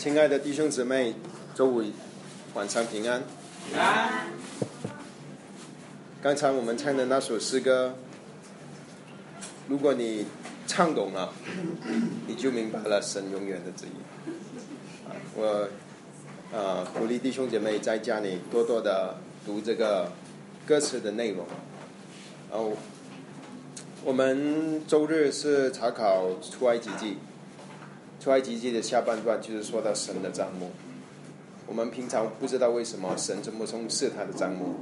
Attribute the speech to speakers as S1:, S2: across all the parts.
S1: 亲爱的弟兄姊妹，周五晚上平安安。刚才我们唱的那首诗歌，如果你唱懂了，你就明白了神永远的旨意。我呃鼓励弟兄姐妹在家里多多的读这个歌词的内容。然后我们周日是查考出埃及记。出埃及记的下半段就是说到神的账目。我们平常不知道为什么神这么重视他的账目。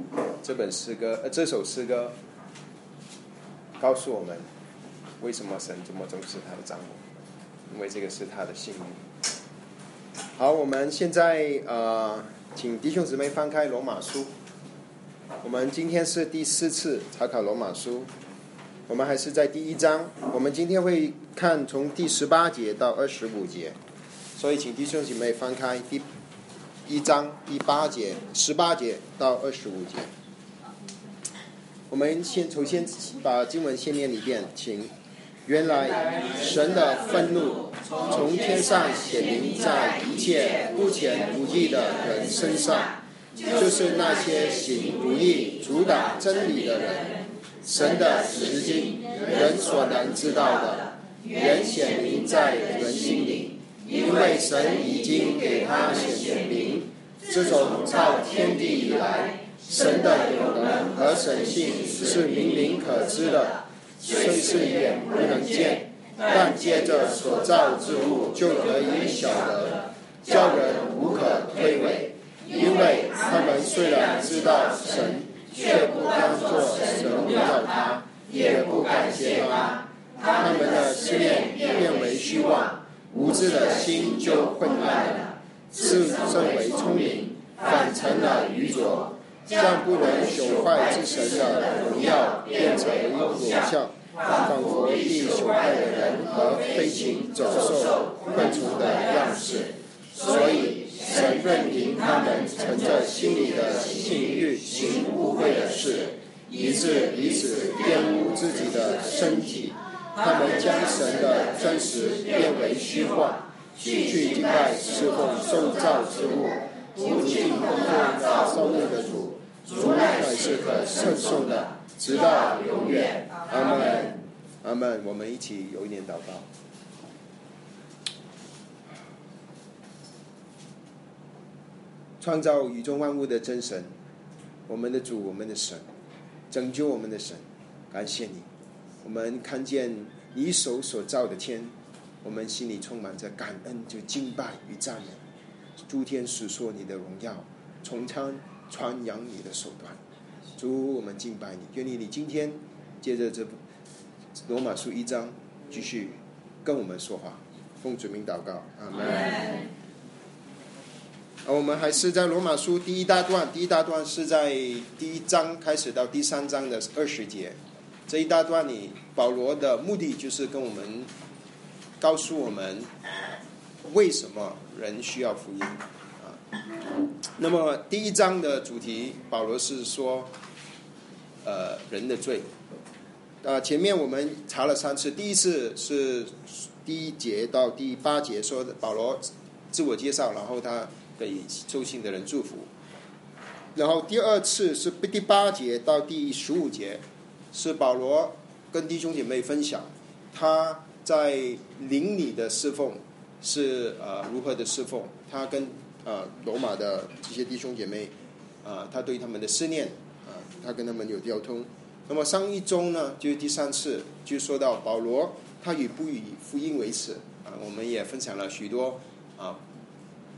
S1: 这本诗歌，呃，这首诗歌告诉我们为什么神这么重视他的账目，因为这个是他的信命。好，我们现在呃，请弟兄姊妹翻开罗马书。我们今天是第四次查考罗马书。我们还是在第一章，我们今天会看从第十八节到二十五节，所以请弟兄姐妹翻开第一章第八节、十八节到二十五节。我们先首先把经文先念一遍，请。原来神的愤怒从天上显明在一切不前不义的人身上，就是那些行不义、阻挡真理的人。神的实经，人所能知道的，原显明在人心里，因为神已经给他显明。自从造天地以来，神的有能和神性是明明可知的，虽是眼不能见，但借着所造之物就可以晓得，叫人无可推诿。因为他们虽然知道神。却不当作神荣耀他，也不感谢他，他们的思念变为虚妄，无知的心就混乱了，自认为聪明，反成了愚拙，将不能朽坏之神的荣耀变成裸像，仿佛地朽坏的人和飞禽走兽、昆虫的样式，所以。神任凭他们存着心里的性欲行污秽的事，以致彼此玷污自己的身体。他们将神的真实变为虚幻，去敬拜侍奉受造之物，不敬奉造物的主。主乃是可称颂的，直到永远。阿门。阿门。我们一起有一点祷告。创造宇宙万物的真神，我们的主，我们的神，拯救我们的神，感谢你。我们看见你手所造的天，我们心里充满着感恩，就敬拜与赞美。诸天使说你的荣耀，从昌传扬你的手段。主，我们敬拜你。愿你你今天借着这部罗马书一章，继续跟我们说话。奉主名祷告，阿门。我们还是在罗马书第一大段，第一大段是在第一章开始到第三章的二十节。这一大段里，保罗的目的就是跟我们告诉我们为什么人需要福音啊。那么第一章的主题，保罗是说，呃，人的罪。啊，前面我们查了三次，第一次是第一节到第八节说保罗自我介绍，然后他。给周信的人祝福。然后第二次是第八节到第十五节，是保罗跟弟兄姐妹分享他在灵里的侍奉是呃如何的侍奉，他跟呃罗马的这些弟兄姐妹啊，他对他们的思念啊，他跟他们有交通。那么上一周呢，就是第三次就说到保罗他以不以福音为耻啊，我们也分享了许多啊。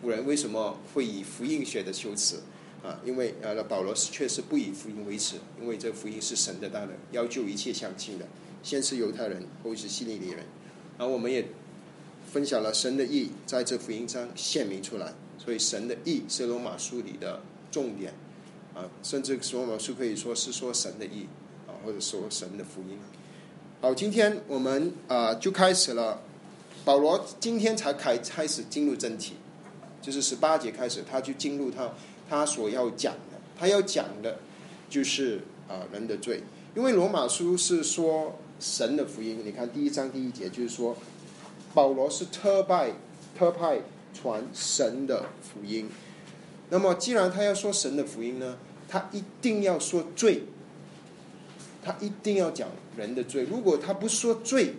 S1: 古人为什么会以福音学的修辞啊？因为呃，保罗是确实不以福音为耻，因为这福音是神的大能，要救一切相信的，先是犹太人，后是希利尼人。然后我们也分享了神的意在这福音上显明出来，所以神的意是罗马书里的重点啊，甚至罗马书可以说是说神的意啊，或者说神的福音。好，今天我们啊就开始了，保罗今天才开开始进入正题。就是十八节开始，他就进入他他所要讲的，他要讲的，就是啊人的罪，因为罗马书是说神的福音。你看第一章第一节就是说，保罗是特派特派传神的福音。那么，既然他要说神的福音呢，他一定要说罪，他一定要讲人的罪。如果他不说罪，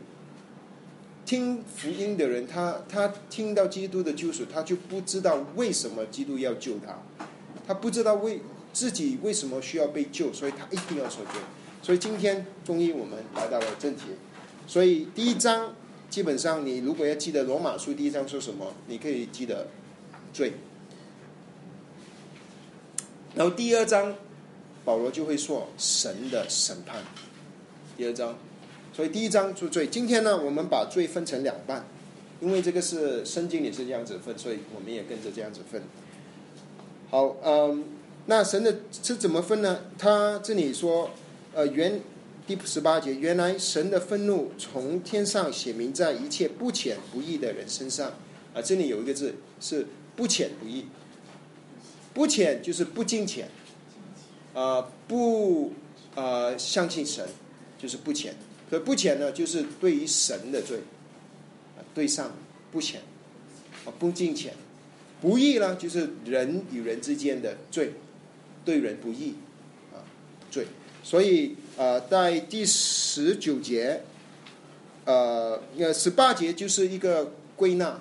S1: 听福音的人，他他听到基督的救赎，他就不知道为什么基督要救他，他不知道为自己为什么需要被救，所以他一定要受罪。所以今天终于我们来到了正题。所以第一章基本上，你如果要记得罗马书第一章说什么，你可以记得罪。然后第二章，保罗就会说神的审判。第二章，所以第一章就罪。今天呢，我们把罪分成两半，因为这个是圣经也是这样子分，所以我们也跟着这样子分。好，嗯，那神的是怎么分呢？他这里说，呃，原第十八节，原来神的愤怒从天上写明在一切不浅不义的人身上。啊，这里有一个字是不浅不义。不浅就是不敬虔，啊不啊相信神，就是不浅。所以不浅呢，就是对于神的罪，啊对上不浅，啊不敬浅。不义呢，就是人与人之间的罪，对人不义，啊罪。所以啊，在第十九节，呃，那十八节就是一个归纳、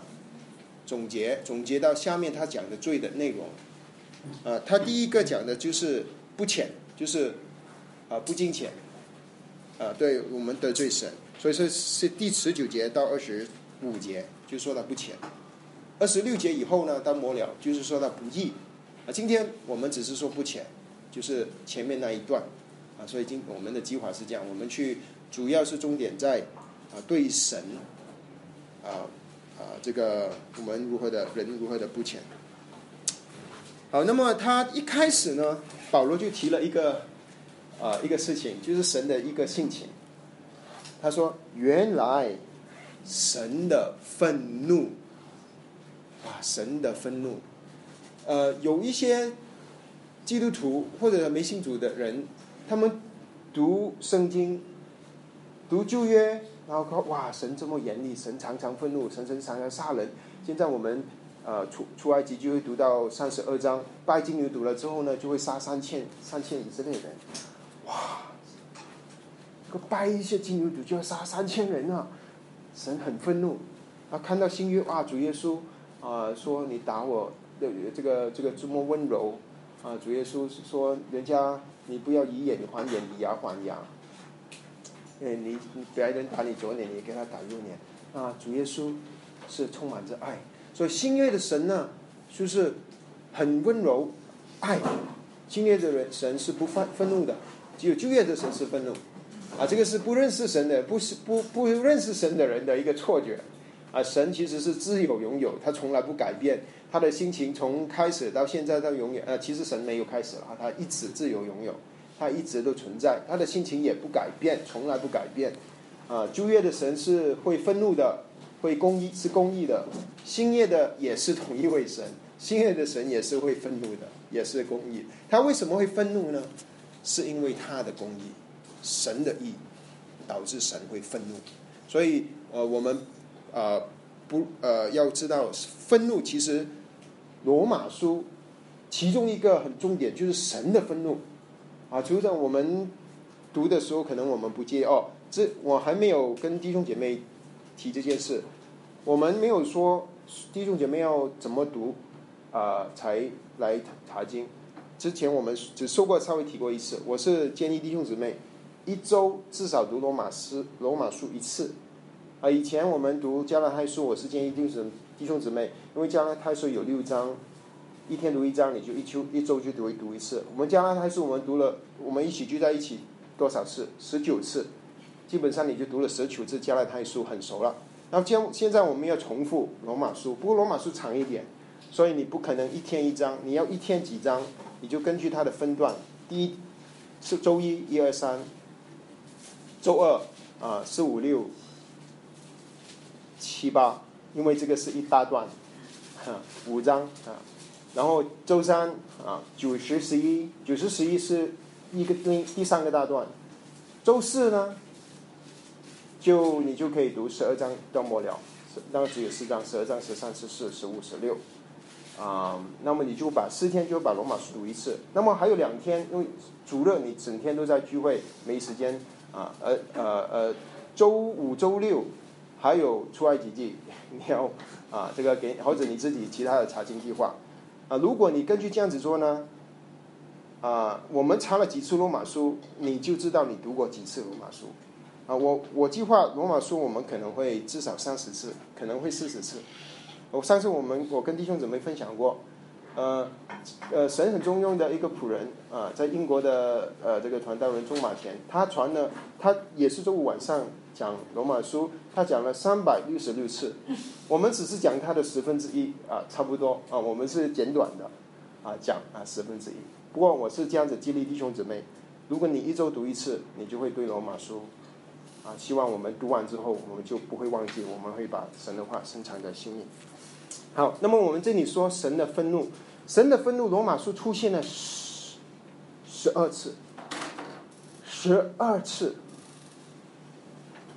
S1: 总结，总结到下面他讲的罪的内容。啊，他第一个讲的就是不浅，就是啊不金钱，啊对我们得罪神，所以说是第十九节到二十五节就说他不浅，二十六节以后呢到末了就是说他不义，啊今天我们只是说不浅，就是前面那一段，啊所以今我们的计划是这样，我们去主要是重点在啊对神，啊啊这个我们如何的人如何的不浅。好，那么他一开始呢，保罗就提了一个啊一个事情，就是神的一个性情。他说：“原来神的愤怒啊，神的愤怒，呃，有一些基督徒或者没信主的人，他们读圣经、读旧约，然后说：哇，神这么严厉，神常常愤怒，神神常常杀人。现在我们。”呃，出出埃及就会读到三十二章，拜金牛读了之后呢，就会杀三千三千以色列人。哇，个拜一些金牛犊就要杀三千人啊！神很愤怒，他看到新约啊，主耶稣啊说你打我，这这个这个这么温柔啊，主耶稣说人家你不要以眼还眼，以牙还牙。哎，你别人打你左脸，你给他打右脸啊！主耶稣是充满着爱。所以新约的神呢，就是很温柔、爱。新约的人神是不愤愤怒的，只有旧业的神是愤怒。啊，这个是不认识神的、不是不不认识神的人的一个错觉。啊，神其实是自有拥有，他从来不改变他的心情，从开始到现在到永远。呃，其实神没有开始了，他一直自由拥有，他一直都存在，他的心情也不改变，从来不改变。啊，旧业的神是会愤怒的。会公义是公义的，新业的也是同一位神，新业的神也是会愤怒的，也是公义。他为什么会愤怒呢？是因为他的公义，神的义导致神会愤怒。所以呃，我们呃不呃要知道，愤怒其实罗马书其中一个很重点就是神的愤怒啊。除了我们读的时候，可能我们不介意哦。这我还没有跟弟兄姐妹。提这件事，我们没有说弟兄姐妹要怎么读啊，才来查经。之前我们只说过稍微提过一次。我是建议弟兄姊妹一周至少读罗马诗罗马书一次。啊，以前我们读加拉太书，我是建议弟兄弟兄姊妹，因为加拉太书有六章，一天读一章，你就一周一周就读一读一次。我们加拉太书我们读了，我们一起聚在一起多少次？十九次。基本上你就读了十九次加拉太书很熟了，然后现现在我们要重复罗马书，不过罗马书长一点，所以你不可能一天一章，你要一天几章，你就根据它的分段，第一是周一一二三，周二啊四五六七八，因为这个是一大段，哈五章啊，然后周三啊九十十一九十十一是一个第第三个大段，周四呢？就你就可以读十二章到末了，那只有四章，十二章、十三、十四、十五、十六。啊，那么你就把四天就把罗马书读一次。那么还有两天，因为主日你整天都在聚会，没时间啊。呃呃呃，周五、周六还有出埃及记，你要啊这个给或者你自己其他的查经计划啊。如果你根据这样子做呢，啊，我们查了几次罗马书，你就知道你读过几次罗马书啊。我我计划罗马书我们可能会至少三十次，可能会四十次。我上次我们我跟弟兄姊妹分享过，呃呃，神很重用的一个仆人啊，在英国的呃这个传道人中马田，他传了，他也是周五晚上讲罗马书，他讲了三百六十六次，我们只是讲他的十分之一啊，差不多啊，我们是简短的啊讲啊十分之一。不过我是这样子激励弟兄姊妹，如果你一周读一次，你就会对罗马书啊，希望我们读完之后，我们就不会忘记，我们会把神的话深藏在心里。好，那么我们这里说神的愤怒，神的愤怒，罗马书出现了十十二次，十二次。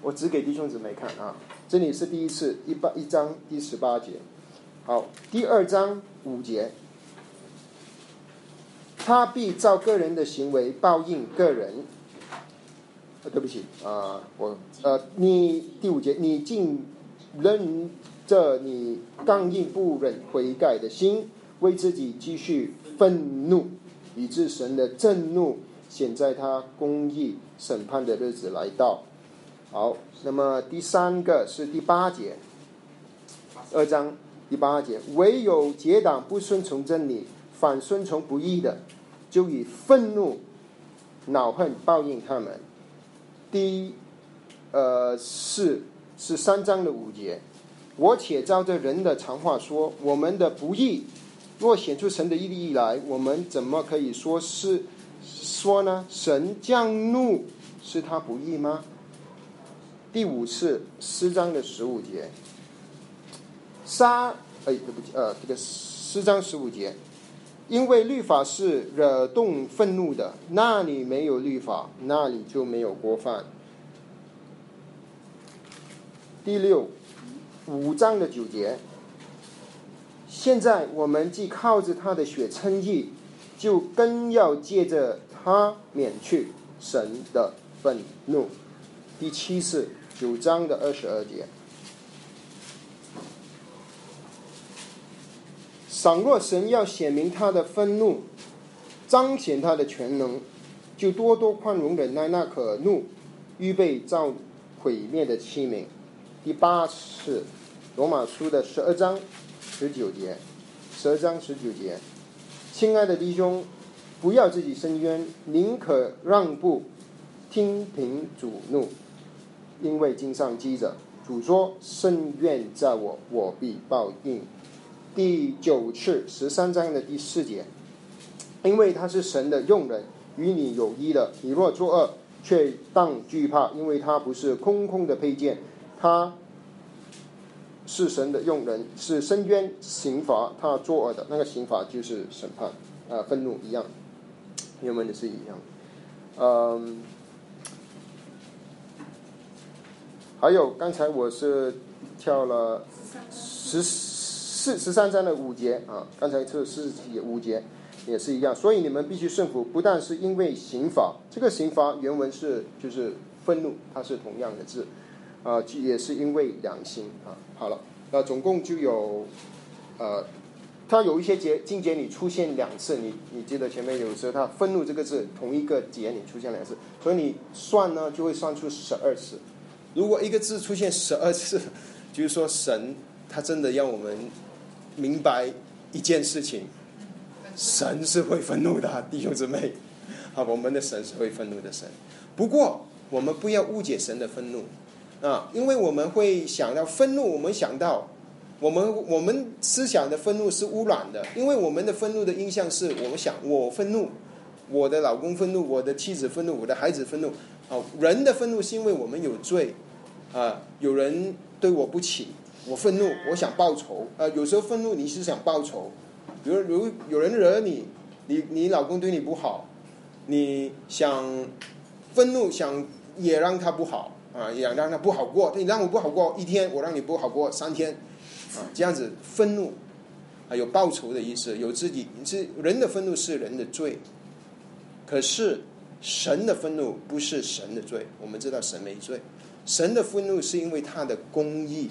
S1: 我只给弟兄姊妹看啊，这里是第一次，一八一章第十八节，好，第二章五节，他必照个人的行为报应个人。啊，对不起啊，我呃，你第五节，你竟认。这你刚硬不忍悔改的心，为自己继续愤怒，以致神的震怒显在他公义审判的日子来到。好，那么第三个是第八节，二章第八节，唯有结党不顺从真理，反顺从不义的，就以愤怒、恼恨报应他们。第呃是是三章的五节。我且照着人的常话说：我们的不义，若显出神的义力来，我们怎么可以说是说呢？神降怒是他不义吗？第五次诗章的十五节，杀哎对不起呃这个诗章十五节，因为律法是惹动愤怒的，那里没有律法，那里就没有过犯。第六。五章的九节，现在我们既靠着他的血称义，就更要借着他免去神的愤怒。第七次九章的二十二节，倘若神要显明他的愤怒，彰显他的全能，就多多宽容忍耐那可怒，预备造毁灭的器皿。第八次，罗马书的十二章十九节，十二章十九节，亲爱的弟兄，不要自己伸冤，宁可让步，听凭主怒，因为经上记着，主说：“深怨在我，我必报应。”第九次十三章的第四节，因为他是神的用人，与你有益的，你若作恶，却当惧怕，因为他不是空空的配件。他是神的用人，是深渊刑罚他作恶的那个刑罚就是审判，啊，愤怒一样，原文的是一样。嗯，还有刚才我是跳了十四十三章的五节啊，刚才是四节五节也是一样，所以你们必须顺服，不但是因为刑罚，这个刑罚原文是就是愤怒，它是同样的字。啊，也是因为良心啊。好了，那总共就有，呃，它有一些节经节里出现两次，你你记得前面有时候它愤怒这个字同一个节里出现两次，所以你算呢就会算出十二次。如果一个字出现十二次，就是说神他真的让我们明白一件事情，神是会愤怒的，弟兄姊妹，啊，我们的神是会愤怒的神。不过我们不要误解神的愤怒。啊，因为我们会想到愤怒，我们想到我们我们思想的愤怒是污染的，因为我们的愤怒的印象是我们想我愤怒，我的老公愤怒，我的妻子愤怒，我的孩子愤怒。啊，人的愤怒是因为我们有罪，啊，有人对我不起，我愤怒，我想报仇。呃，有时候愤怒你是想报仇，比如如有人惹你，你你老公对你不好，你想愤怒想也让他不好。啊，想让他不好过，你让我不好过一天，我让你不好过三天，啊，这样子愤怒，啊，有报仇的意思，有自己是人的愤怒是人的罪，可是神的愤怒不是神的罪，我们知道神没罪，神的愤怒是因为他的公义，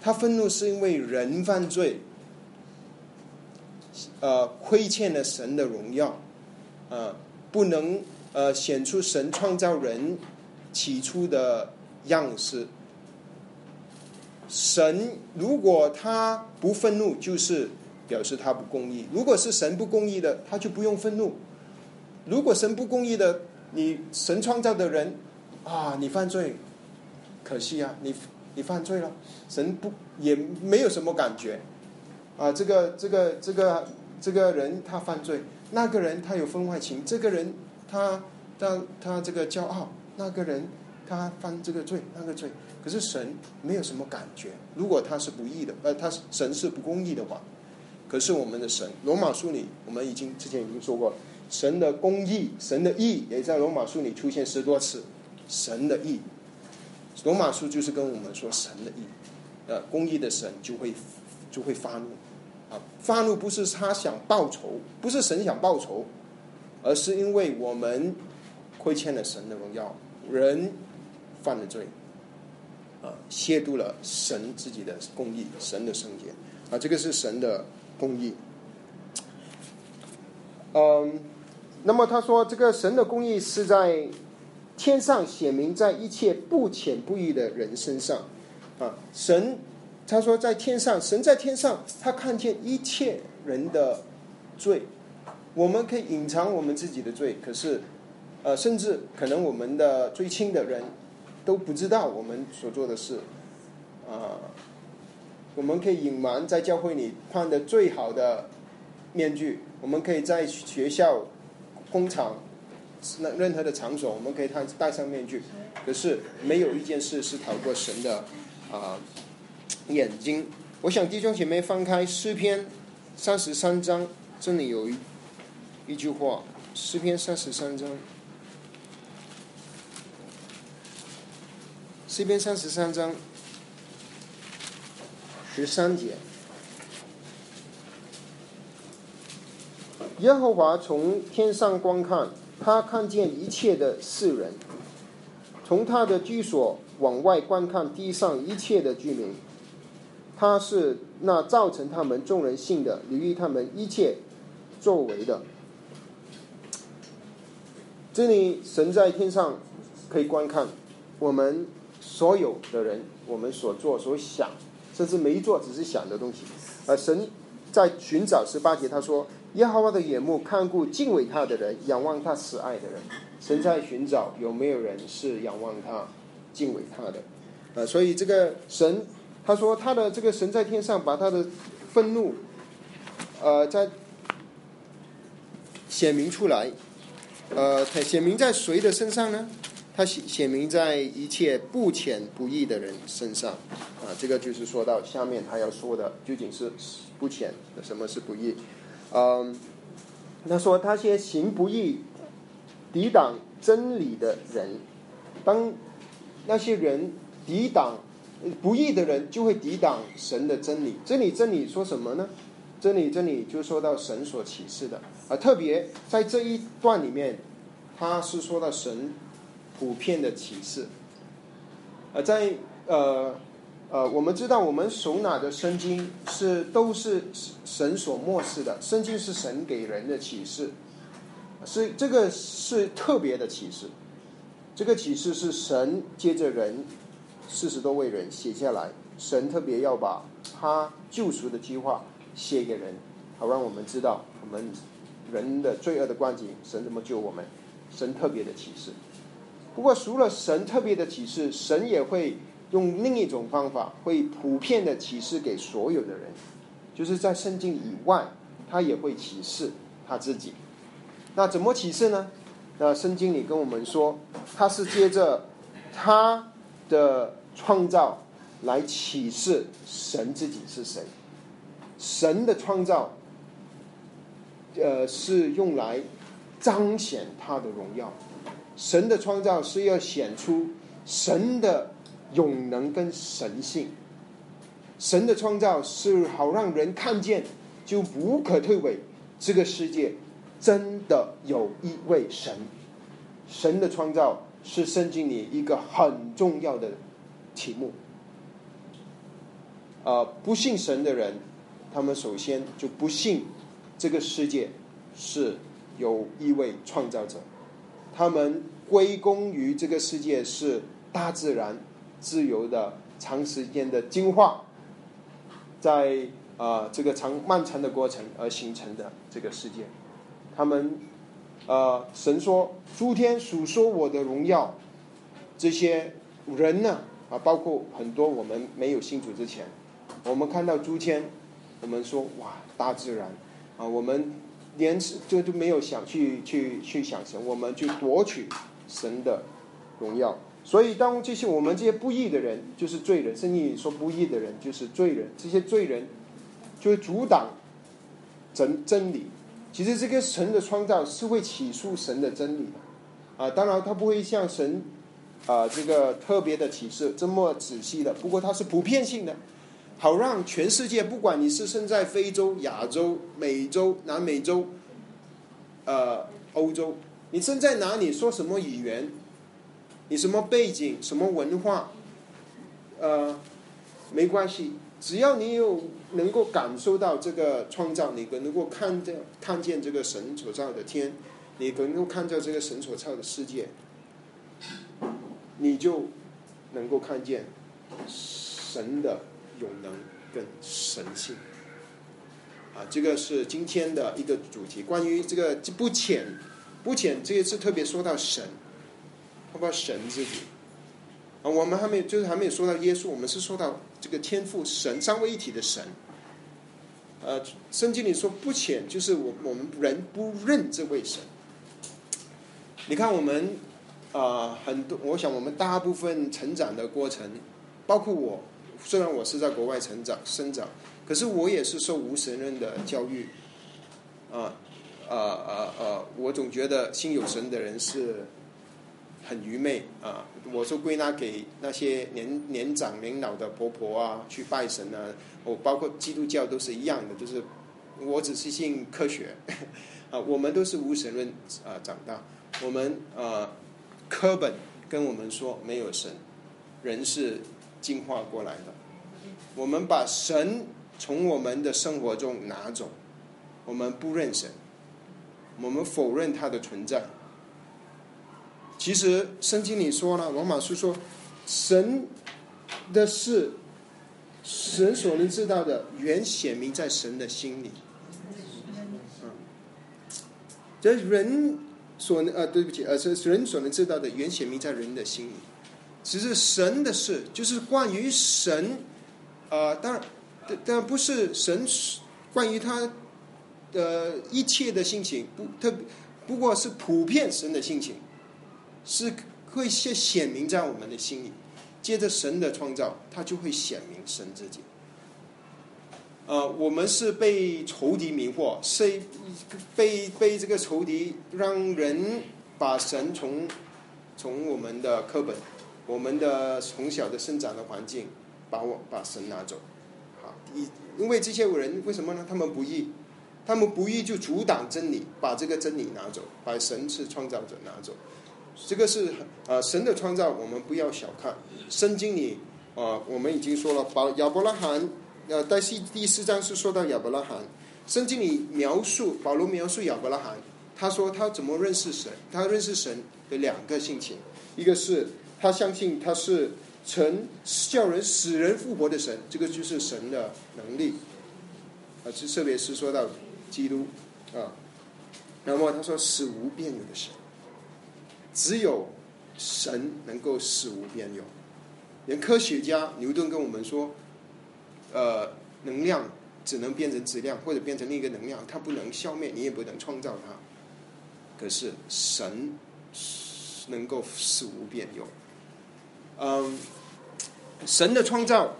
S1: 他愤怒是因为人犯罪，呃，亏欠了神的荣耀，啊，不能呃显出神创造人。起初的样式，神如果他不愤怒，就是表示他不公义。如果是神不公义的，他就不用愤怒。如果神不公义的，你神创造的人啊，你犯罪，可惜啊，你你犯罪了，神不也没有什么感觉啊。这个这个这个这个人他犯罪，那个人他有婚外情，这个人他他他这个骄傲。那个人他犯这个罪，那个罪，可是神没有什么感觉。如果他是不义的，呃，他是神是不公义的话，可是我们的神，罗马书里我们已经之前已经说过了，神的公义，神的义也在罗马书里出现十多次。神的义，罗马书就是跟我们说神的义，呃，公义的神就会就会发怒，啊，发怒不是他想报仇，不是神想报仇，而是因为我们亏欠了神的荣耀。人犯了罪，啊，亵渎了神自己的公义，神的圣洁，啊，这个是神的公义。嗯，那么他说，这个神的公义是在天上显明在一切不浅不义的人身上，啊，神他说在天上，神在天上，他看见一切人的罪，我们可以隐藏我们自己的罪，可是。呃，甚至可能我们的最亲的人都不知道我们所做的事，啊，我们可以隐瞒在教会里换的最好的面具，我们可以在学校、工厂、那任何的场所，我们可以戴戴上面具。可是没有一件事是逃过神的啊眼睛。我想弟兄姐妹翻开诗篇三十三章，这里有一一句话，诗篇三十三章。这边三十三章十三节，耶和华从天上观看，他看见一切的世人；从他的居所往外观看地上一切的居民，他是那造成他们众人性的，留意他们一切作为的。这里神在天上可以观看我们。所有的人，我们所做、所想，甚至没做，只是想的东西，而神在寻找十八节，他说：“耶和华的眼目看顾敬畏他的人，仰望他慈爱的人。”神在寻找有没有人是仰望他、敬畏他的。呃，所以这个神，他说他的这个神在天上，把他的愤怒，呃，在显明出来，呃，显明在谁的身上呢？他显显明在一切不浅不义的人身上，啊，这个就是说到下面他要说的究竟是不浅，什么是不义？嗯，他说他些行不义、抵挡真理的人，当那些人抵挡不义的人，就会抵挡神的真理。真理真理说什么呢？真理真理就说到神所启示的，啊，特别在这一段里面，他是说到神。普遍的启示，呃，在呃呃，我们知道我们手拿的圣经是都是神所漠视的，圣经是神给人的启示，是这个是特别的启示，这个启示是神接着人四十多位人写下来，神特别要把他救赎的计划写给人，好让我们知道我们人的罪恶的关景，神怎么救我们，神特别的启示。不过，除了神特别的启示，神也会用另一种方法，会普遍的启示给所有的人，就是在圣经以外，他也会启示他自己。那怎么启示呢？那圣经里跟我们说，他是接着他的创造来启示神自己是谁。神的创造，呃，是用来彰显他的荣耀。神的创造是要显出神的永能跟神性。神的创造是好让人看见，就无可退诿。这个世界真的有一位神，神的创造是圣经里一个很重要的题目。呃，不信神的人，他们首先就不信这个世界是有一位创造者，他们归功于这个世界是大自然自由的长时间的进化。在啊，这个长漫长的过程而形成的这个世界，他们呃，神说诸天数说我的荣耀，这些人呢啊，包括很多我们没有信主之前，我们看到诸天，我们说哇，大自然啊，我们连就都没有想去去去想神，我们去夺取神的荣耀。所以，当这些我们这些不义的人，就是罪人，圣经里说不义的人就是罪人，这些罪人就会阻挡真真理。其实，这个神的创造是会起诉神的真理的啊。当然，他不会像神啊这个特别的启示这么仔细的。不过，它是普遍性的，好让全世界，不管你是生在非洲、亚洲、美洲、南美洲、呃欧洲，你生在哪里，说什么语言。你什么背景、什么文化，呃，没关系，只要你有能够感受到这个创造，你能够看见看见这个神所造的天，你能够看到这个神所造的世界，你就能够看见神的永能跟神性。啊，这个是今天的一个主题，关于这个不浅不浅，这一次特别说到神。包括神自己啊，我们还没有就是还没有说到耶稣，我们是说到这个天赋神三位一体的神。呃，圣经里说不浅，就是我我们人不认这位神。你看我们啊，很多，我想我们大部分成长的过程，包括我，虽然我是在国外成长生长，可是我也是受无神论的教育。啊啊啊啊！我总觉得心有神的人是。很愚昧啊！我说归纳给那些年年长年老的婆婆啊，去拜神啊。我包括基督教都是一样的，就是我只是信科学 啊。我们都是无神论啊长大。我们啊，课本跟我们说没有神，人是进化过来的。我们把神从我们的生活中拿走，我们不认神，我们否认他的存在。其实圣经里说了，罗马书说，神的事，神所能知道的，原显明在神的心里。嗯，这人所能呃，对不起，呃，是人所能知道的，原显明在人的心里。其实神的事，就是关于神，啊，当然，但不是神关于他的一切的心情，不特，不过是普遍神的心情。是会显显明在我们的心里，接着神的创造，它就会显明神自己。呃，我们是被仇敌迷惑，是被被这个仇敌让人把神从从我们的课本、我们的从小的生长的环境，把我把神拿走。好，一因为这些人为什么呢？他们不义，他们不义就阻挡真理，把这个真理拿走，把神是创造者拿走。这个是啊，神的创造，我们不要小看。圣经里啊，我们已经说了，把亚伯拉罕，呃，在第第四章是说到亚伯拉罕。圣经里描述保罗描述亚伯拉罕，他说他怎么认识神？他认识神的两个性情，一个是他相信他是曾叫人死人复活的神，这个就是神的能力。啊，这特别是说到基督啊，那么他说死无变有的神。只有神能够死无变有，连科学家牛顿跟我们说，呃，能量只能变成质量或者变成另一个能量，它不能消灭，你也不能创造它。可是神能够死无变有。嗯，神的创造，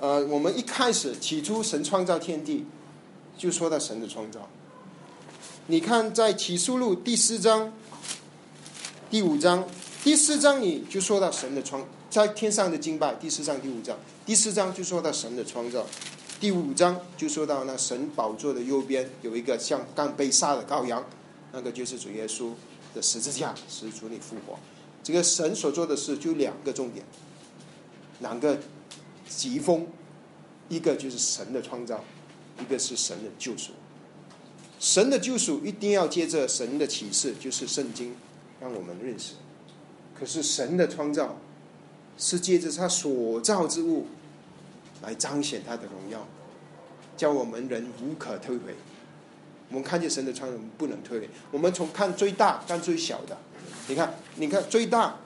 S1: 呃，我们一开始起初神创造天地，就说到神的创造。你看在启示录第四章。第五章第四章你就说到神的创，在天上的敬拜。第四章第五章，第四章就说到神的创造，第五章就说到那神宝座的右边有一个像刚被杀的羔羊，那个就是主耶稣的十字架，使主你复活。这个神所做的事就两个重点，两个疾风，一个就是神的创造，一个是神的救赎。神的救赎一定要接着神的启示，就是圣经，让我们认识。可是神的创造是借着他所造之物来彰显他的荣耀，叫我们人无可推诿。我们看见神的创造，我们不能推诿。我们从看最大看最小的，你看，你看最大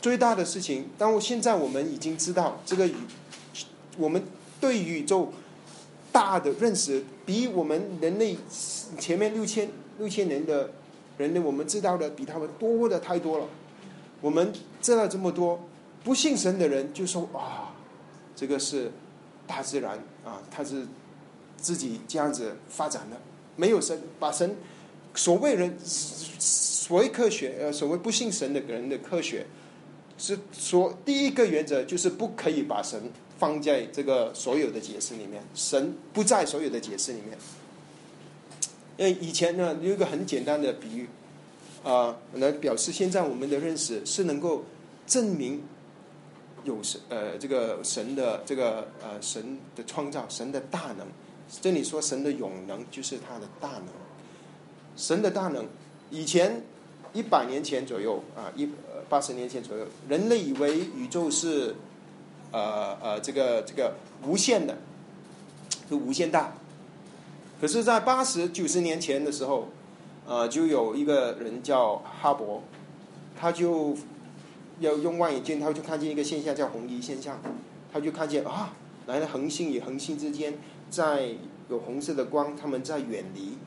S1: 最大的事情。当我现在我们已经知道这个宇，我们对宇宙大的认识，比我们人类前面六千六千年的人类我们知道的比他们多的太多了。我们知道这么多，不信神的人就说啊，这个是大自然啊，他是自己这样子发展的，没有神，把神所谓人所谓科学呃，所谓不信神的人的科学是说第一个原则就是不可以把神放在这个所有的解释里面，神不在所有的解释里面。因为以前呢有一个很简单的比喻。啊，来表示现在我们的认识是能够证明有神呃这个神的这个呃神的创造神的大能。这里说神的永能就是他的大能，神的大能。以前一百年前左右啊，一八十年前左右，人类以为宇宙是呃呃这个这个无限的，是无限大。可是，在八十九十年前的时候。呃，就有一个人叫哈勃，他就要用望远镜，他就看见一个现象叫红移现象，他就看见啊，来了恒星与恒星之间在有红色的光，他们在远离，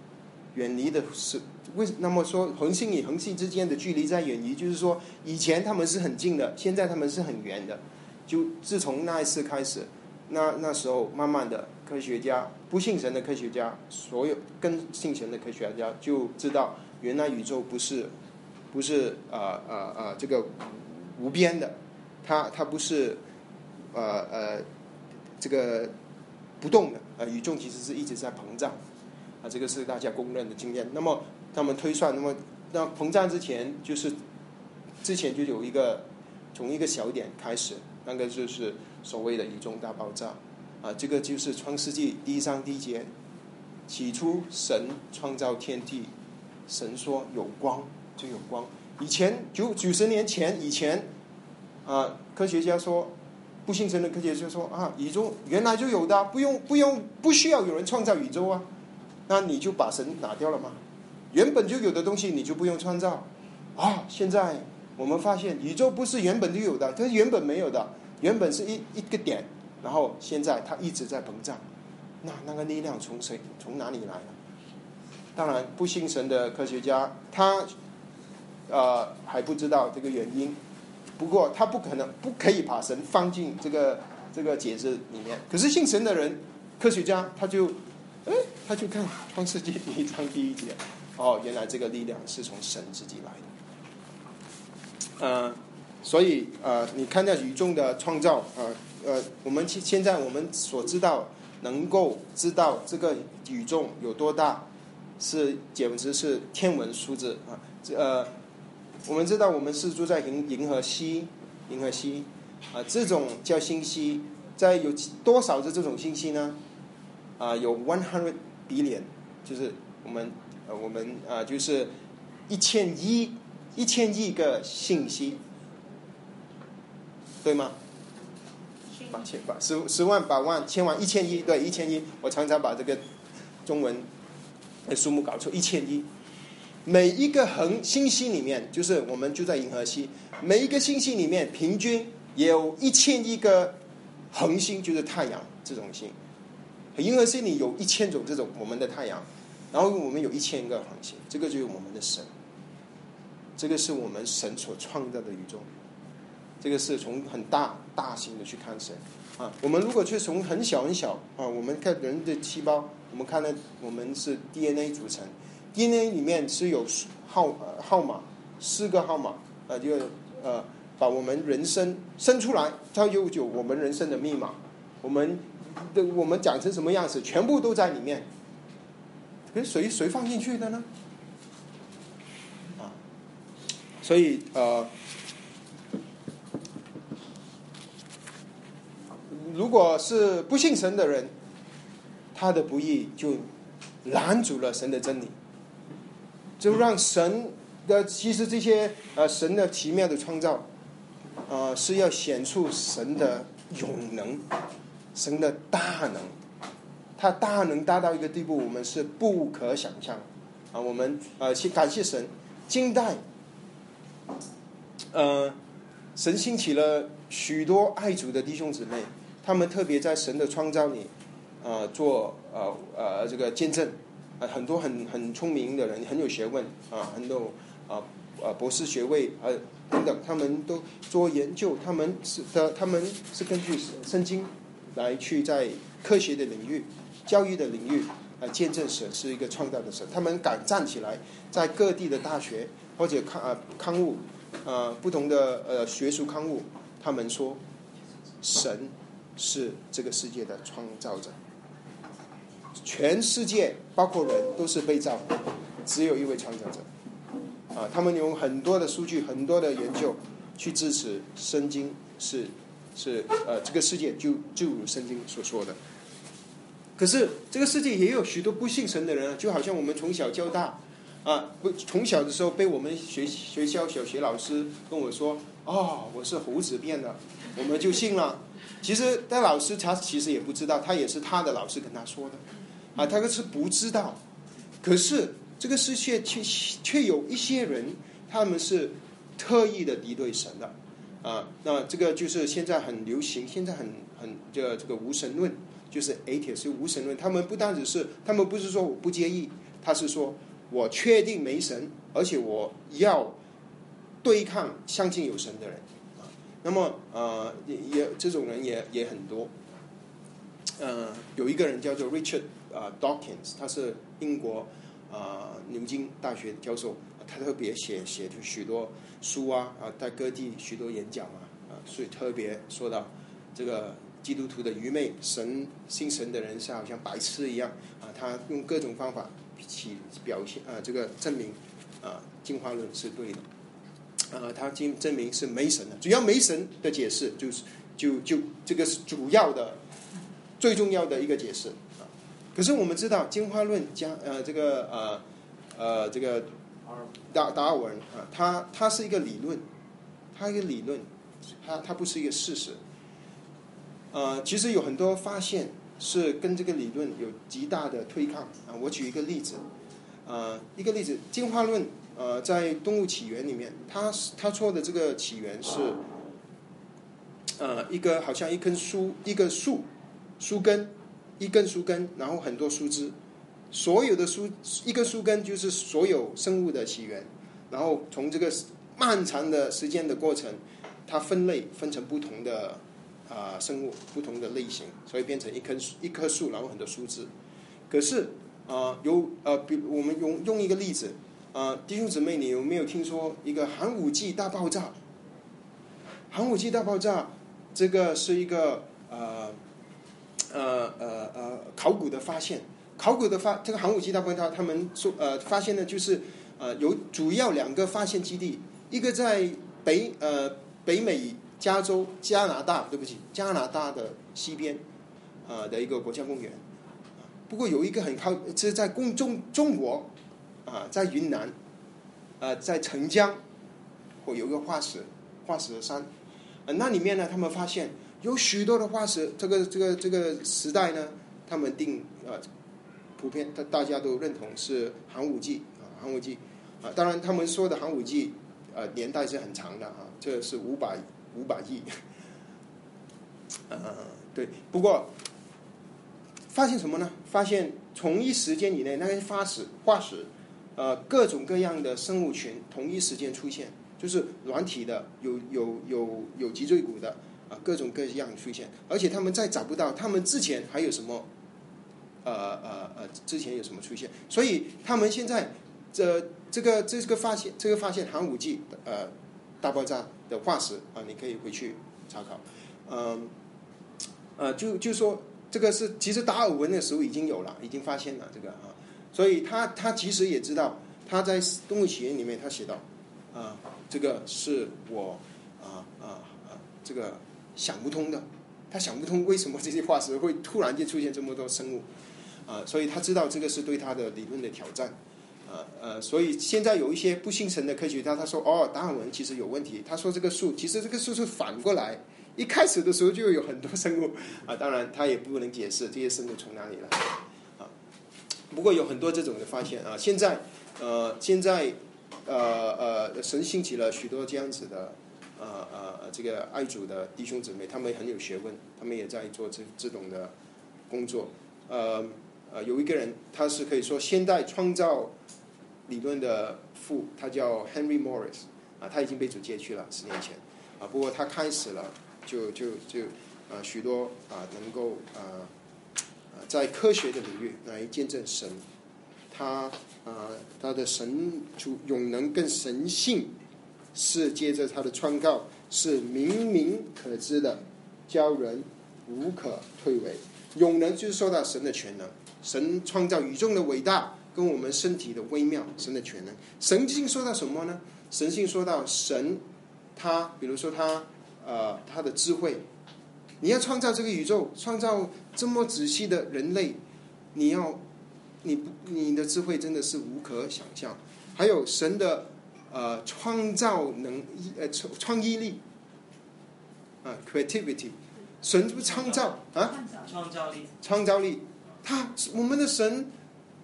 S1: 远离的是为那么说恒星与恒星之间的距离在远离，就是说以前他们是很近的，现在他们是很远的，就自从那一次开始，那那时候慢慢的。科学家不信神的科学家，所有跟信神的科学家就知道，原来宇宙不是不是呃呃呃这个无边的，它它不是呃呃这个不动的，呃宇宙其实是一直在膨胀，这个是大家公认的经验。那么他们推算，那么那膨胀之前就是之前就有一个从一个小点开始，那个就是所谓的宇宙大爆炸。啊，这个就是《创世纪》第一章第一节。起初，神创造天地，神说有光就有光。以前九九十年前以前，啊，科学家说，不信神的科学家说啊，宇宙原来就有的，不用不用不需要有人创造宇宙啊，那你就把神拿掉了吗？原本就有的东西你就不用创造啊？现在我们发现宇宙不是原本就有的，它原本没有的，原本是一一个点。然后现在它一直在膨胀，那那个力量从谁从哪里来呢？当然不信神的科学家他呃还不知道这个原因，不过他不可能不可以把神放进这个这个解释里面。可是信神的人科学家他就哎他就看创世纪第一章第一节，哦原来这个力量是从神自己来的，嗯，所以呃你看到宇宙的创造呃。呃，我们现现在我们所知道能够知道这个宇宙有多大，是简直是天文数字啊！这呃，我们知道我们是住在银银河系，银河系啊，这种叫星系，在有多少的这种星系呢？啊，有 one hundred billion，就是我们呃我们啊就是一千亿一千亿个信息，对吗？八千八十十万百万千万一千亿对一千亿，我常常把这个中文的数目搞错一千亿。每一个恒星系里面，就是我们就在银河系，每一个星系里面平均也有一千亿个恒星，就是太阳这种星。银河系里有一千种这种我们的太阳，然后我们有一千个恒星，这个就是我们的神，这个是我们神所创造的宇宙。这个是从很大大型的去看神。啊，我们如果去从很小很小啊，我们看人的细胞，我们看呢，我们是 DNA 组成，DNA 里面是有号号码四个号码啊，就呃把我们人生生出来，它有有我们人生的密码，我们的我们长成什么样子，全部都在里面。可是谁谁放进去的呢？啊，所以呃，如果是不信神的人，他的不义就拦阻了神的真理，就让神的其实这些呃神的奇妙的创造，呃是要显出神的永能，神的大能。他大能大到一个地步，我们是不可想象啊！我们呃，去感谢神，近代，呃，神兴起了许多爱主的弟兄姊妹，他们特别在神的创造里，呃，做呃呃这个见证，啊，很多很很聪明的人，很有学问啊，很多啊啊博士学位啊等等，他们都做研究，他们是的，他们是根据圣经来去在科学的领域。教育的领域，来，见证神是一个创造的神。他们敢站起来，在各地的大学或者刊啊刊物，呃不同的呃学术刊物，他们说，神是这个世界的创造者。全世界包括人都是被造，只有一位创造者。啊，他们用很多的数据、很多的研究去支持圣经是是呃这个世界就就如圣经所说的。可是这个世界也有许多不信神的人啊，就好像我们从小教大，啊，不从小的时候被我们学学校小学老师跟我说，哦，我是猴子变的，我们就信了。其实但老师他其实也不知道，他也是他的老师跟他说的，啊，他是不知道。可是这个世界却却有一些人，他们是特意的敌对神的，啊，那这个就是现在很流行，现在很很这这个无神论。就是 A 铁是无神论，他们不单只是，他们不是说我不介意，他是说我确定没神，而且我要对抗相信有神的人啊。那么呃也也这种人也也很多，呃有一个人叫做 Richard 啊 Dawkins，他是英国啊牛津大学教授，他特别写写出许多书啊啊在各地许多演讲啊啊，所以特别说到这个。基督徒的愚昧，神信神的人是好像白痴一样啊！他用各种方法去表现啊，这个证明啊，进化论是对的啊。他经证明是没神的，只要没神的解释，就是就就这个是主要的、最重要的一个解释啊。可是我们知道进化论加呃这个呃呃这个达达尔文啊，他他是一个理论，他一个理论，他他不是一个事实。呃，其实有很多发现是跟这个理论有极大的对抗啊。我举一个例子，呃，一个例子，进化论，呃，在动物起源里面，他他说的这个起源是，呃，一个好像一根树，一个树，树根，一根树根，然后很多树枝，所有的树，一根树根就是所有生物的起源，然后从这个漫长的时间的过程，它分类分成不同的。啊，生物不同的类型，所以变成一棵树，一棵树，然后很多树枝。可是啊，有呃，比我们用用一个例子啊，弟兄姊妹，你有没有听说一个寒武纪大爆炸？寒武纪大爆炸，这个是一个呃呃呃呃考古的发现。考古的发，这个寒武纪大爆炸，他们说呃发现的就是呃有主要两个发现基地，一个在北呃北美。加州、加拿大，对不起，加拿大的西边，啊的一个国家公园。不过有一个很靠，这是在共中中国，啊，在云南，呃，在澄江，或有一个化石，化石山，啊，那里面呢，他们发现有许多的化石。这个这个这个时代呢，他们定啊，普遍大大家都认同是寒武纪啊，寒武纪啊，当然他们说的寒武纪，呃，年代是很长的啊，这是五百。五百亿，呃，对。不过发现什么呢？发现同一时间以内，那些化石、化石，呃，各种各样的生物群同一时间出现，就是软体的，有有有有脊椎骨的，啊，各种各样出现。而且他们再找不到，他们之前还有什么？呃呃呃，之前有什么出现？所以他们现在这这个这个发现，这个发现寒武纪，呃。大爆炸的化石啊，你可以回去查考。嗯，呃，就就说这个是其实达尔文的时候已经有了，已经发现了这个啊，所以他他其实也知道，他在《动物起源》里面他写到啊，这个是我啊啊啊这个想不通的，他想不通为什么这些化石会突然间出现这么多生物啊，所以他知道这个是对他的理论的挑战。呃呃，所以现在有一些不信神的科学家，他说哦，达尔文其实有问题。他说这个树其实这个树是反过来，一开始的时候就有很多生物啊。当然他也不能解释这些生物从哪里来啊。不过有很多这种的发现啊。现在呃现在呃呃神兴起了许多这样子的呃呃这个爱主的弟兄姊妹，他们很有学问，他们也在做这这种的工作。呃呃，有一个人他是可以说现代创造。理论的父，他叫 Henry Morris，啊，他已经被主接去了十年前，啊，不过他开始了，就就就，啊，许多啊能够啊，在科学的领域来见证神，他啊他的神主永能跟神性，是接着他的创造是明明可知的，教人无可退诿。永能就是说到神的全能，神创造宇宙的伟大。跟我们身体的微妙，神的全能，神性说到什么呢？神性说到神，他比如说他呃他的智慧，你要创造这个宇宙，创造这么仔细的人类，你要你不你的智慧真的是无可想象。还有神的呃创造能呃创创意力。啊，creativity，神不创造
S2: 啊，创造力，
S1: 创造力，他我们的神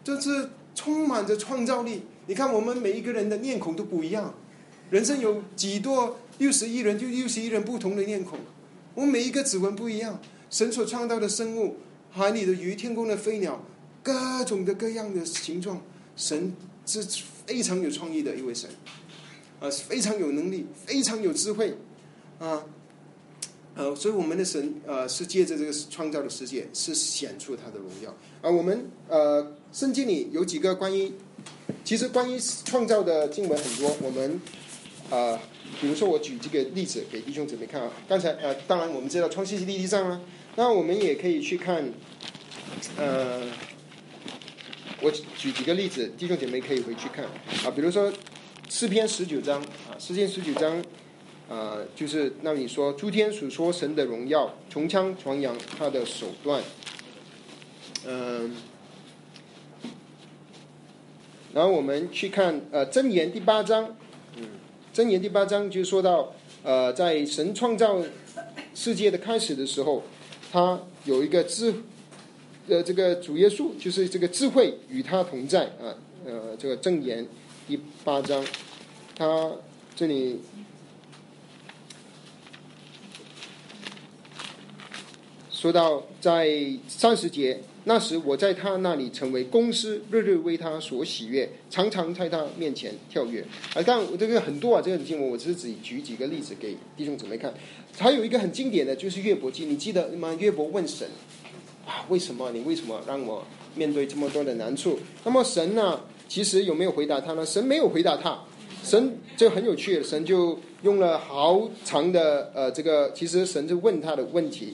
S1: 就是。充满着创造力。你看，我们每一个人的面孔都不一样。人生有几多六十亿人，就六十亿人不同的面孔。我们每一个指纹不一样。神所创造的生物，海里的鱼，天空的飞鸟，各种的各样的形状，神是非常有创意的一位神，啊，非常有能力，非常有智慧，啊，呃，所以我们的神，呃，是借着这个创造的世界，是显出他的荣耀。啊，我们呃。圣经里有几个关于，其实关于创造的经文很多。我们啊，比如说我举这个例子给弟兄姊妹看啊。刚才呃，当然我们知道创世纪第一章啊，那我们也可以去看，呃，我举几个例子，弟兄姐妹可以回去看啊。比如说诗篇十九章啊，诗篇十九章啊，就是那里说诸天所说神的荣耀，从枪传扬他的手段，嗯。然后我们去看呃真言第八章，嗯，箴言第八章就说到呃在神创造世界的开始的时候，他有一个智呃这个主耶稣就是这个智慧与他同在啊呃这个真言第八章，他这里说到在三十节。那时我在他那里成为公司，日日为他所喜悦，常常在他面前跳跃。啊，但这个很多啊，这个经文我只是只举几个例子给弟兄姊妹看。还有一个很经典的就是约伯记，你记得吗？约伯问神啊，为什么你为什么让我面对这么多的难处？那么神呢，其实有没有回答他呢？神没有回答他，神就很有趣，神就用了好长的呃这个，其实神就问他的问题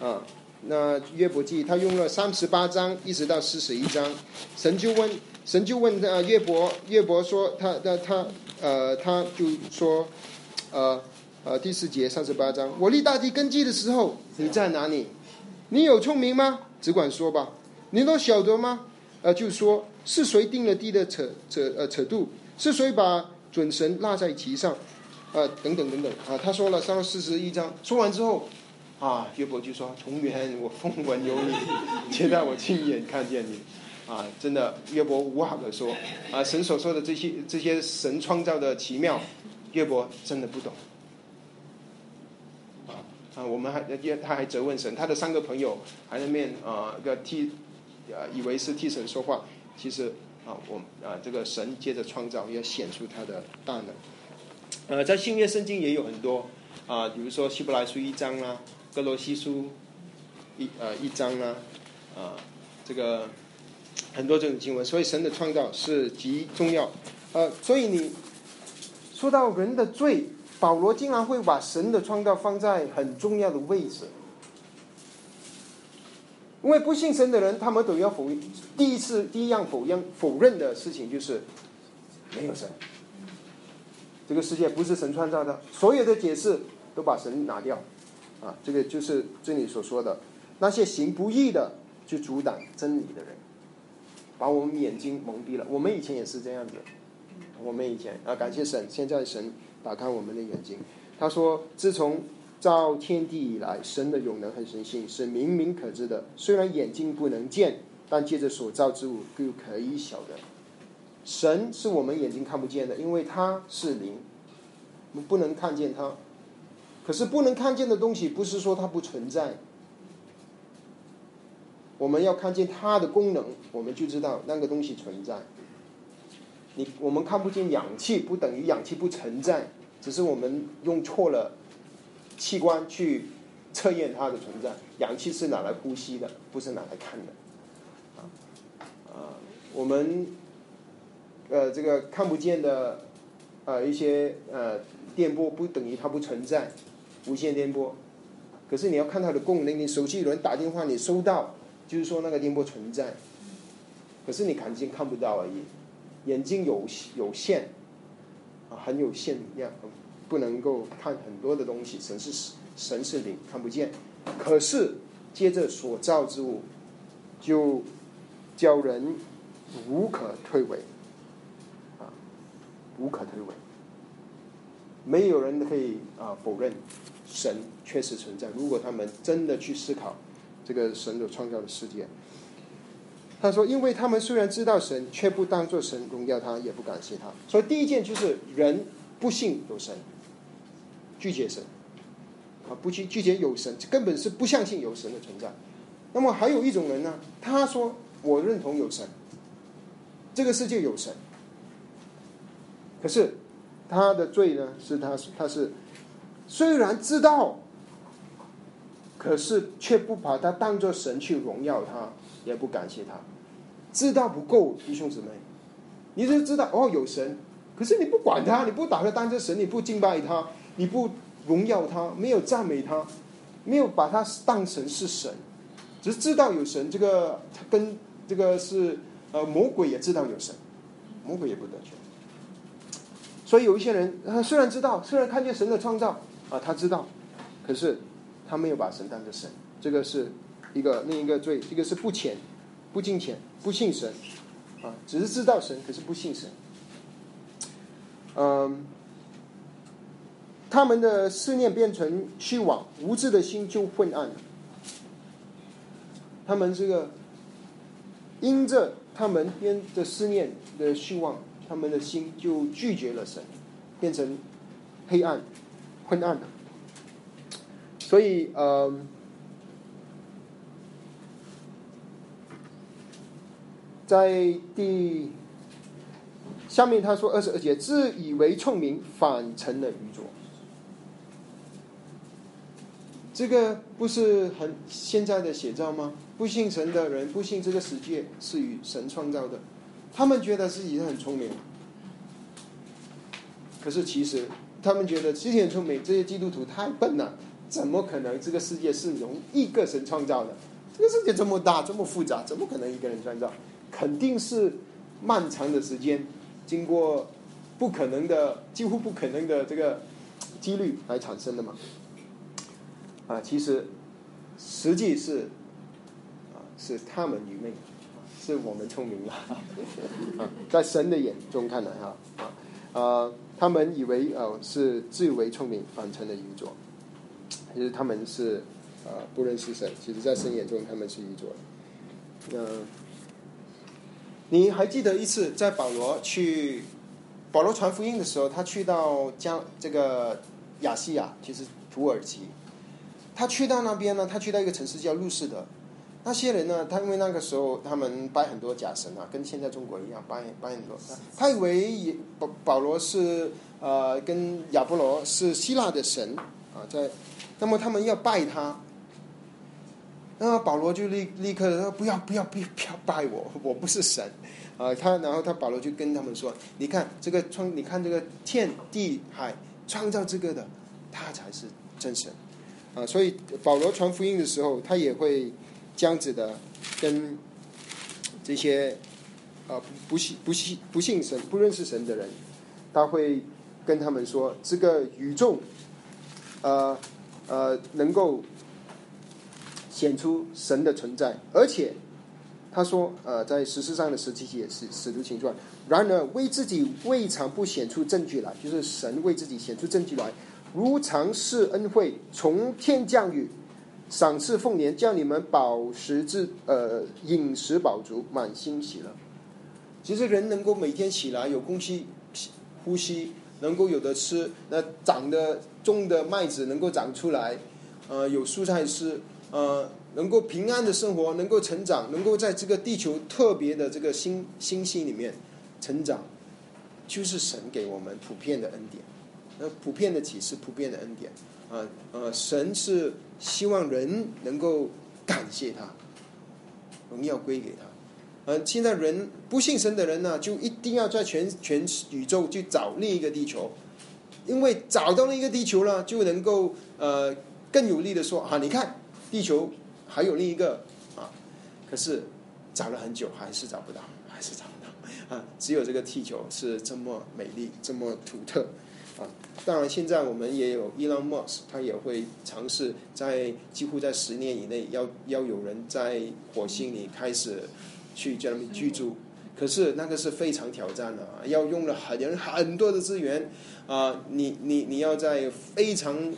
S1: 啊。那约伯记他用了三十八章一直到四十一章，神就问神就问呃约伯约伯说他他他呃他就说呃呃第四节三十八章我立大地根基的时候你在哪里？你有聪明吗？只管说吧。你都晓得吗？呃就说是谁定了地的扯扯呃扯度？是谁把准绳落在其上？呃等等等等啊他说了三四十一章说完之后。啊，约伯就说：“从远我风闻有你，现在我亲眼看见你。”啊，真的，约伯无话可说。啊，神所说的这些这些神创造的奇妙，约伯真的不懂。啊啊，我们还他还责问神，他的三个朋友还在面啊个替啊以为是替神说话，其实啊我啊这个神接着创造要显出他的大能。呃，在新约圣经也有很多啊，比如说希伯来书一章啦。格罗西书一呃一章啊，啊，这个很多这种经文，所以神的创造是极重要，呃，所以你说到人的罪保罗竟然会把神的创造放在很重要的位置。因为不信神的人，他们都要否认。第一次第一样否认否认的事情就是没有神，这个世界不是神创造的，所有的解释都把神拿掉，啊，这个就是这里所说的那些行不义的，去阻挡真理的人，把我们眼睛蒙蔽了。我们以前也是这样子，我们以前啊，感谢神，现在神打开我们的眼睛。他说，自从。造天地以来，神的永能和神性是明明可知的。虽然眼睛不能见，但借着所造之物就可以晓得。神是我们眼睛看不见的，因为他是灵，我们不能看见他。可是不能看见的东西，不是说它不存在。我们要看见它的功能，我们就知道那个东西存在。你我们看不见氧气，不等于氧气不存在，只是我们用错了。器官去测验它的存在，氧气是拿来呼吸的，不是拿来看的。啊，啊，我们呃这个看不见的呃一些呃电波，不等于它不存在，无线电波。可是你要看它的功能，你手机有人打电话，你收到，就是说那个电波存在。可是你看见看不到而已，眼睛有有限，啊，很有限量。不能够看很多的东西，神是神是灵，看不见。可是接着所造之物，就叫人无可推诿，啊，无可推诿。没有人可以啊否认神确实存在。如果他们真的去思考这个神所创造的世界，他说：因为他们虽然知道神，却不当作神荣耀他，也不感谢他。所以第一件就是人不信有神。拒绝神，啊，不去拒绝有神，根本是不相信有神的存在。那么还有一种人呢？他说：“我认同有神，这个世界有神。”可是他的罪呢？是他是他是虽然知道，可是却不把他当做神去荣耀他，也不感谢他。知道不够，弟兄姊妹，你就知道哦有神，可是你不管他，你不把他当做神，你不敬拜他。你不荣耀他，没有赞美他，没有把他当成是神，只是知道有神。这个跟这个是呃魔鬼也知道有神，魔鬼也不得救。所以有一些人，他虽然知道，虽然看见神的创造啊，他知道，可是他没有把神当成神。这个是一个另一个罪，一个是不虔、不敬虔、不信神啊，只是知道神，可是不信神。嗯。他们的思念变成虚妄，无知的心就昏暗了。他们这个因着他们边的思念的虚妄，他们的心就拒绝了神，变成黑暗、昏暗的。所以，呃，在第下面他说二十二节，自以为聪明，反成了愚拙。这个不是很现在的写照吗？不信神的人，不信这个世界是与神创造的，他们觉得自己很聪明，可是其实他们觉得自己很聪明。这些基督徒太笨了，怎么可能这个世界是由一个神创造的？这个世界这么大，这么复杂，怎么可能一个人创造？肯定是漫长的时间，经过不可能的、几乎不可能的这个几率来产生的嘛。啊，其实实际是啊，是他们愚昧，是我们聪明了。啊，在神的眼中看来哈啊啊，他们以为呃是自以为聪明，反成了愚拙。其实他们是啊不认识神，其实在神眼中他们是愚拙的。嗯，你还记得一次在保罗去保罗传福音的时候，他去到江这个亚细亚，其实土耳其。他去到那边呢，他去到一个城市叫路士德，那些人呢，他因为那个时候他们拜很多假神啊，跟现在中国一样拜拜很多。他以为保保罗是呃跟亚波罗是希腊的神啊，在，那么他们要拜他，那么保罗就立立刻说不要不要不要不要拜我，我不是神啊。他然后他保罗就跟他们说，你看这个创，你看这个天地海创造这个的，他才是真神啊！所以保罗传福音的时候，他也会这样子的跟这些啊不信不信不信神不认识神的人，他会跟他们说，这个宇宙呃呃能够显出神的存在，而且。他说：“呃，在实事上的实际也是使徒行传。然而，为自己未尝不显出证据来，就是神为自己显出证据来，如常施恩惠，从天降雨，赏赐丰年，叫你们饱食之，呃，饮食饱足，满心喜乐。其实，人能够每天起来有空气呼吸，能够有的吃，那长的种的麦子能够长出来，呃，有蔬菜吃，呃。”能够平安的生活，能够成长，能够在这个地球特别的这个星星系里面成长，就是神给我们普遍的恩典。那普遍的启示，普遍的恩典啊，呃，神是希望人能够感谢他，荣耀归给他。呃，现在人不信神的人呢，就一定要在全全宇宙去找另一个地球，因为找到了一个地球呢，就能够呃更有力的说啊，你看地球。还有另一个啊，可是找了很久还是找不到，还是找不到啊！只有这个地球是这么美丽，这么独特啊！当然，现在我们也有 Elon Musk，他也会尝试在几乎在十年以内要要有人在火星里开始去在那边居住。可是那个是非常挑战的啊，要用了很很多的资源啊！你你你要在非常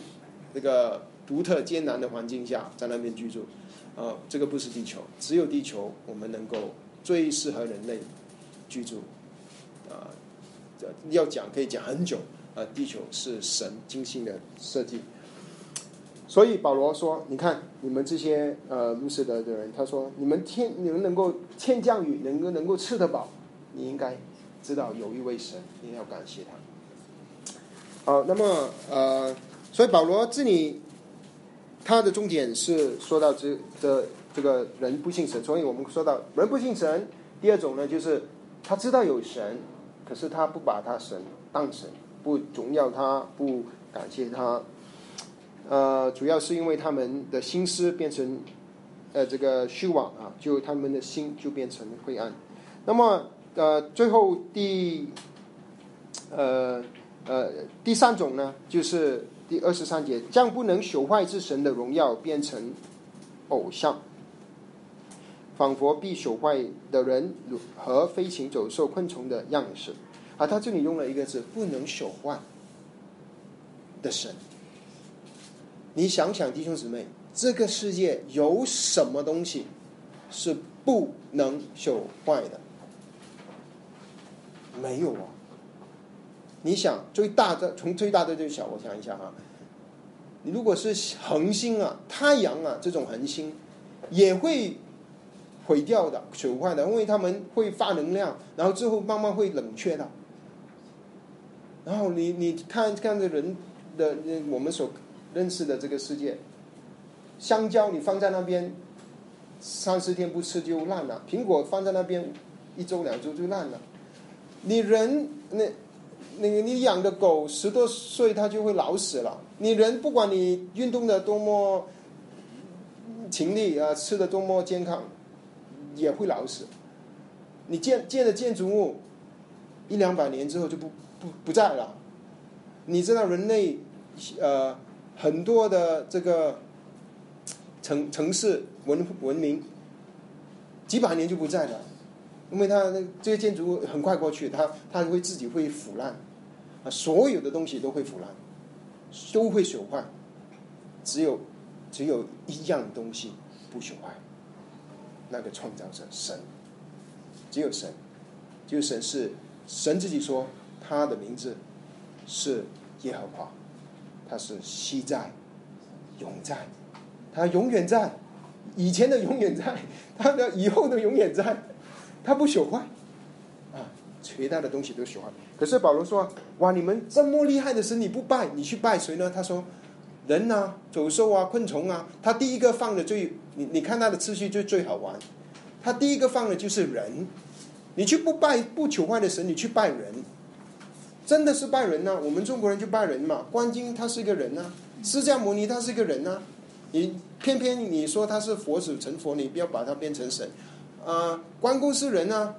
S1: 那个独特艰难的环境下在那边居住。啊，这个不是地球，只有地球我们能够最适合人类居住。啊，要讲可以讲很久。呃，地球是神精心的设计。所以保罗说：“你看，你们这些呃路斯德的人，他说你们天你们能够天降雨，能够能够吃得饱，你应该知道有一位神，你要感谢他。”好，那么呃，所以保罗这里。他的重点是说到这这这个人不信神，所以我们说到人不信神。第二种呢，就是他知道有神，可是他不把他神当神，不荣耀他，不感谢他。呃，主要是因为他们的心思变成呃这个虚妄啊，就他们的心就变成灰暗。那么呃，最后第呃呃第三种呢，就是。第二十三节，将不能朽坏之神的荣耀变成偶像，仿佛必朽坏的人和飞禽走兽、昆虫的样式。啊，他这里用了一个字，不能朽坏的神。你想想，弟兄姊妹，这个世界有什么东西是不能朽坏的？没有啊。你想最大的从最大的最小，我想一下哈。你如果是恒星啊、太阳啊这种恒星，也会毁掉的、朽坏的，因为它们会发能量，然后之后慢慢会冷却的。然后你你看看这人的我们所认识的这个世界，香蕉你放在那边三四天不吃就烂了，苹果放在那边一周两周就烂了。你人那。那个你养的狗十多岁它就会老死了。你人不管你运动的多么勤力啊，吃的多么健康，也会老死。你建建的建筑物一两百年之后就不不在了。你知道人类呃很多的这个城城市文文明几百年就不在了，因为它这些建筑很快过去，它它会自己会腐烂。啊所有的东西都会腐烂，都会朽坏，只有只有一样东西不朽坏，那个创造者神，只有神，只有神是神自己说他的名字是耶和华，他是昔在，永在，他永远在，以前的永远在，他的以后的永远在，他不朽坏，啊，其他的东西都朽坏。可是保罗说：“哇，你们这么厉害的神，你不拜，你去拜谁呢？”他说：“人啊，走兽啊，昆虫啊。他第一个放的最，你你看他的次序就最好玩。他第一个放的就是人。你去不拜不求坏的神，你去拜人，真的是拜人呐，我们中国人就拜人嘛。观音他是一个人呐，释迦牟尼他是一个人呐，你偏偏你说他是佛子成佛，你不要把他变成神啊。关公是人啊，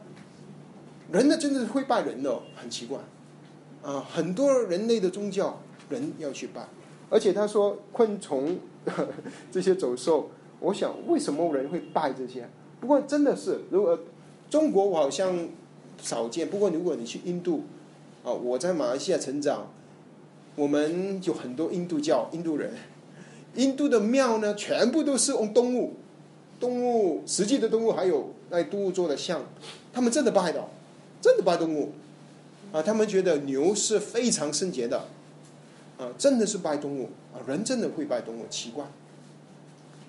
S1: 人呢真的会拜人的，很奇怪啊。很多人类的宗教人要去拜，而且他说昆虫 这些走兽，我想为什么人会拜这些？不过真的是，如果中国我好像少见，不过如果你去印度。啊，我在马来西亚成长，我们有很多印度教印度人，印度的庙呢，全部都是用动物，动物实际的动物，还有那动物做的像，他们真的拜的，真的拜动物，啊，他们觉得牛是非常圣洁的，啊，真的是拜动物，啊，人真的会拜动物，奇怪，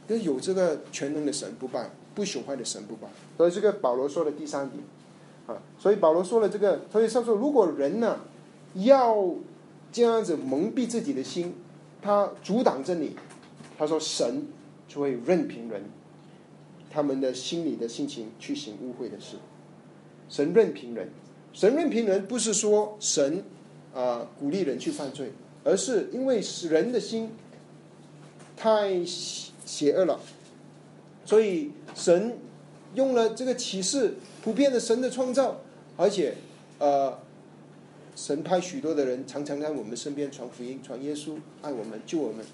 S1: 那有这个全能的神不拜，不朽坏的神不拜，所以这个保罗说的第三点。啊，所以保罗说了这个，所以他说，如果人呢要这样子蒙蔽自己的心，他阻挡着你，他说神就会任凭人他们的心里的心情去行污秽的事。神任凭人，神任凭人不是说神啊鼓励人去犯罪，而是因为人的心太邪恶了，所以神用了这个启示。普遍的神的创造，而且，呃，神派许多的人常常在我们身边传福音、传耶稣、爱我们、救我们。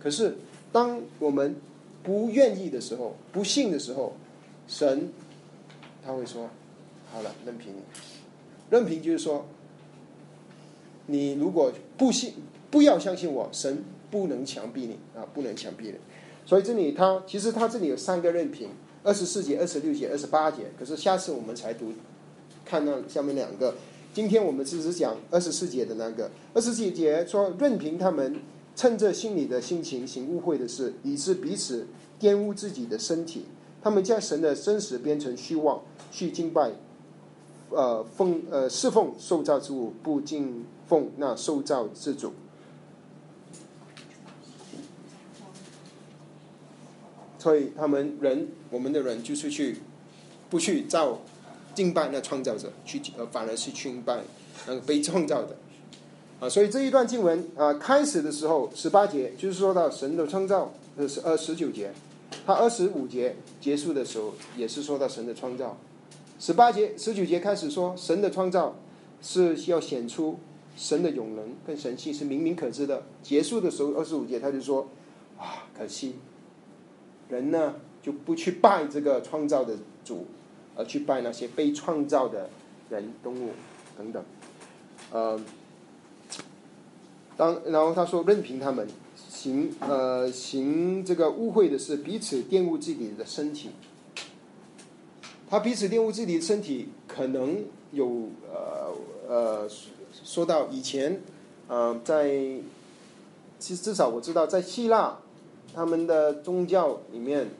S1: 可是，当我们不愿意的时候、不信的时候，神他会说：“好了，任凭你。”任凭就是说，你如果不信，不要相信我，神不能强逼你啊，不能强逼人。所以这里他其实他这里有三个任凭。二十四节、二十六节、二十八节，可是下次我们才读，看那下面两个。今天我们只是讲二十四节的那个。二十四节说，任凭他们趁着心里的心情行误会的事，以致彼此玷污自己的身体。他们将神的真实变成虚妄，去敬拜，呃，奉呃侍奉受造之物，不敬奉那受造之主。所以他们人，我们的人就是去，不去造敬拜那创造者，去呃反而是敬拜那个被创造的，啊，所以这一段经文啊开始的时候十八节就是说到神的创造，呃是二十九节，他二十五节结束的时候也是说到神的创造，十八节十九节开始说神的创造是要显出神的永能跟神性是明明可知的，结束的时候二十五节他就说啊可惜。人呢就不去拜这个创造的主，而去拜那些被创造的人、动物等等。呃，当然后他说任凭他们行呃行这个污秽的事，彼此玷污自己的身体。他彼此玷污自己的身体，可能有呃呃说到以前呃在其实至少我知道在希腊。他们的宗教里面，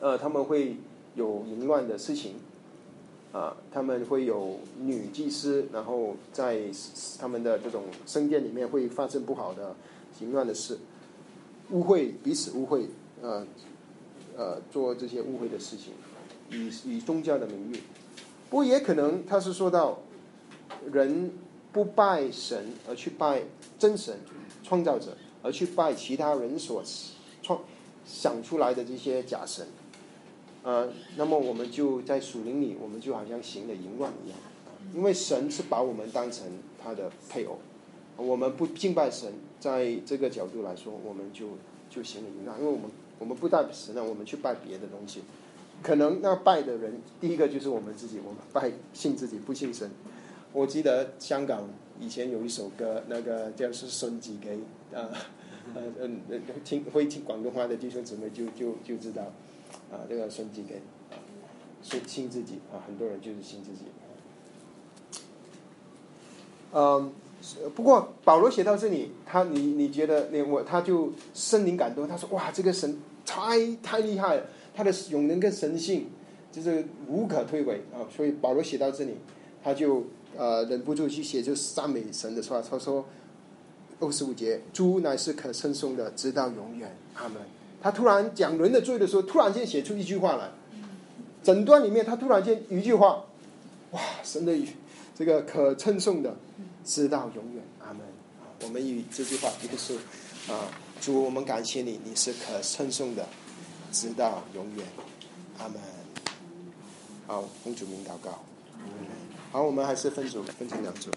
S1: 呃，他们会有淫乱的事情，啊，他们会有女祭司，然后在他们的这种圣殿里面会发生不好的淫乱的事，污秽彼此污秽，呃，呃，做这些污秽的事情，以以宗教的名义，不过也可能他是说到人不拜神而去拜真神创造者。而去拜其他人所创想出来的这些假神，呃，那么我们就在属灵里，我们就好像行了淫乱一样，因为神是把我们当成他的配偶，我们不敬拜神，在这个角度来说，我们就就行了淫乱，因为我们我们不拜神呢，我们去拜别的东西，可能那拜的人，第一个就是我们自己，我们拜信自己不信神。我记得香港以前有一首歌，那个叫是孙子给。啊，呃嗯呃，听会听广东话的弟兄姊妹就就就知道，啊，这个孙子给啊，信信自己啊，很多人就是信自己。嗯，不过保罗写到这里，他你你觉得你我他就深灵感动，他说哇，这个神太太厉害了，他的永能跟神性就是无可推诿啊，所以保罗写到这里，他就呃，忍不住去写就赞美神的话。他说：“二十五节，主乃是可称颂的，直到永远，阿门。”他突然讲人的罪的时候，突然间写出一句话来，整段里面他突然间一句话，哇，神的这个可称颂的，直到永远，阿门。我们与这句话一个是啊，主，我们感谢你，你是可称颂的，直到永远，阿门。好，公主名祷告。好我们还是分组分成两组。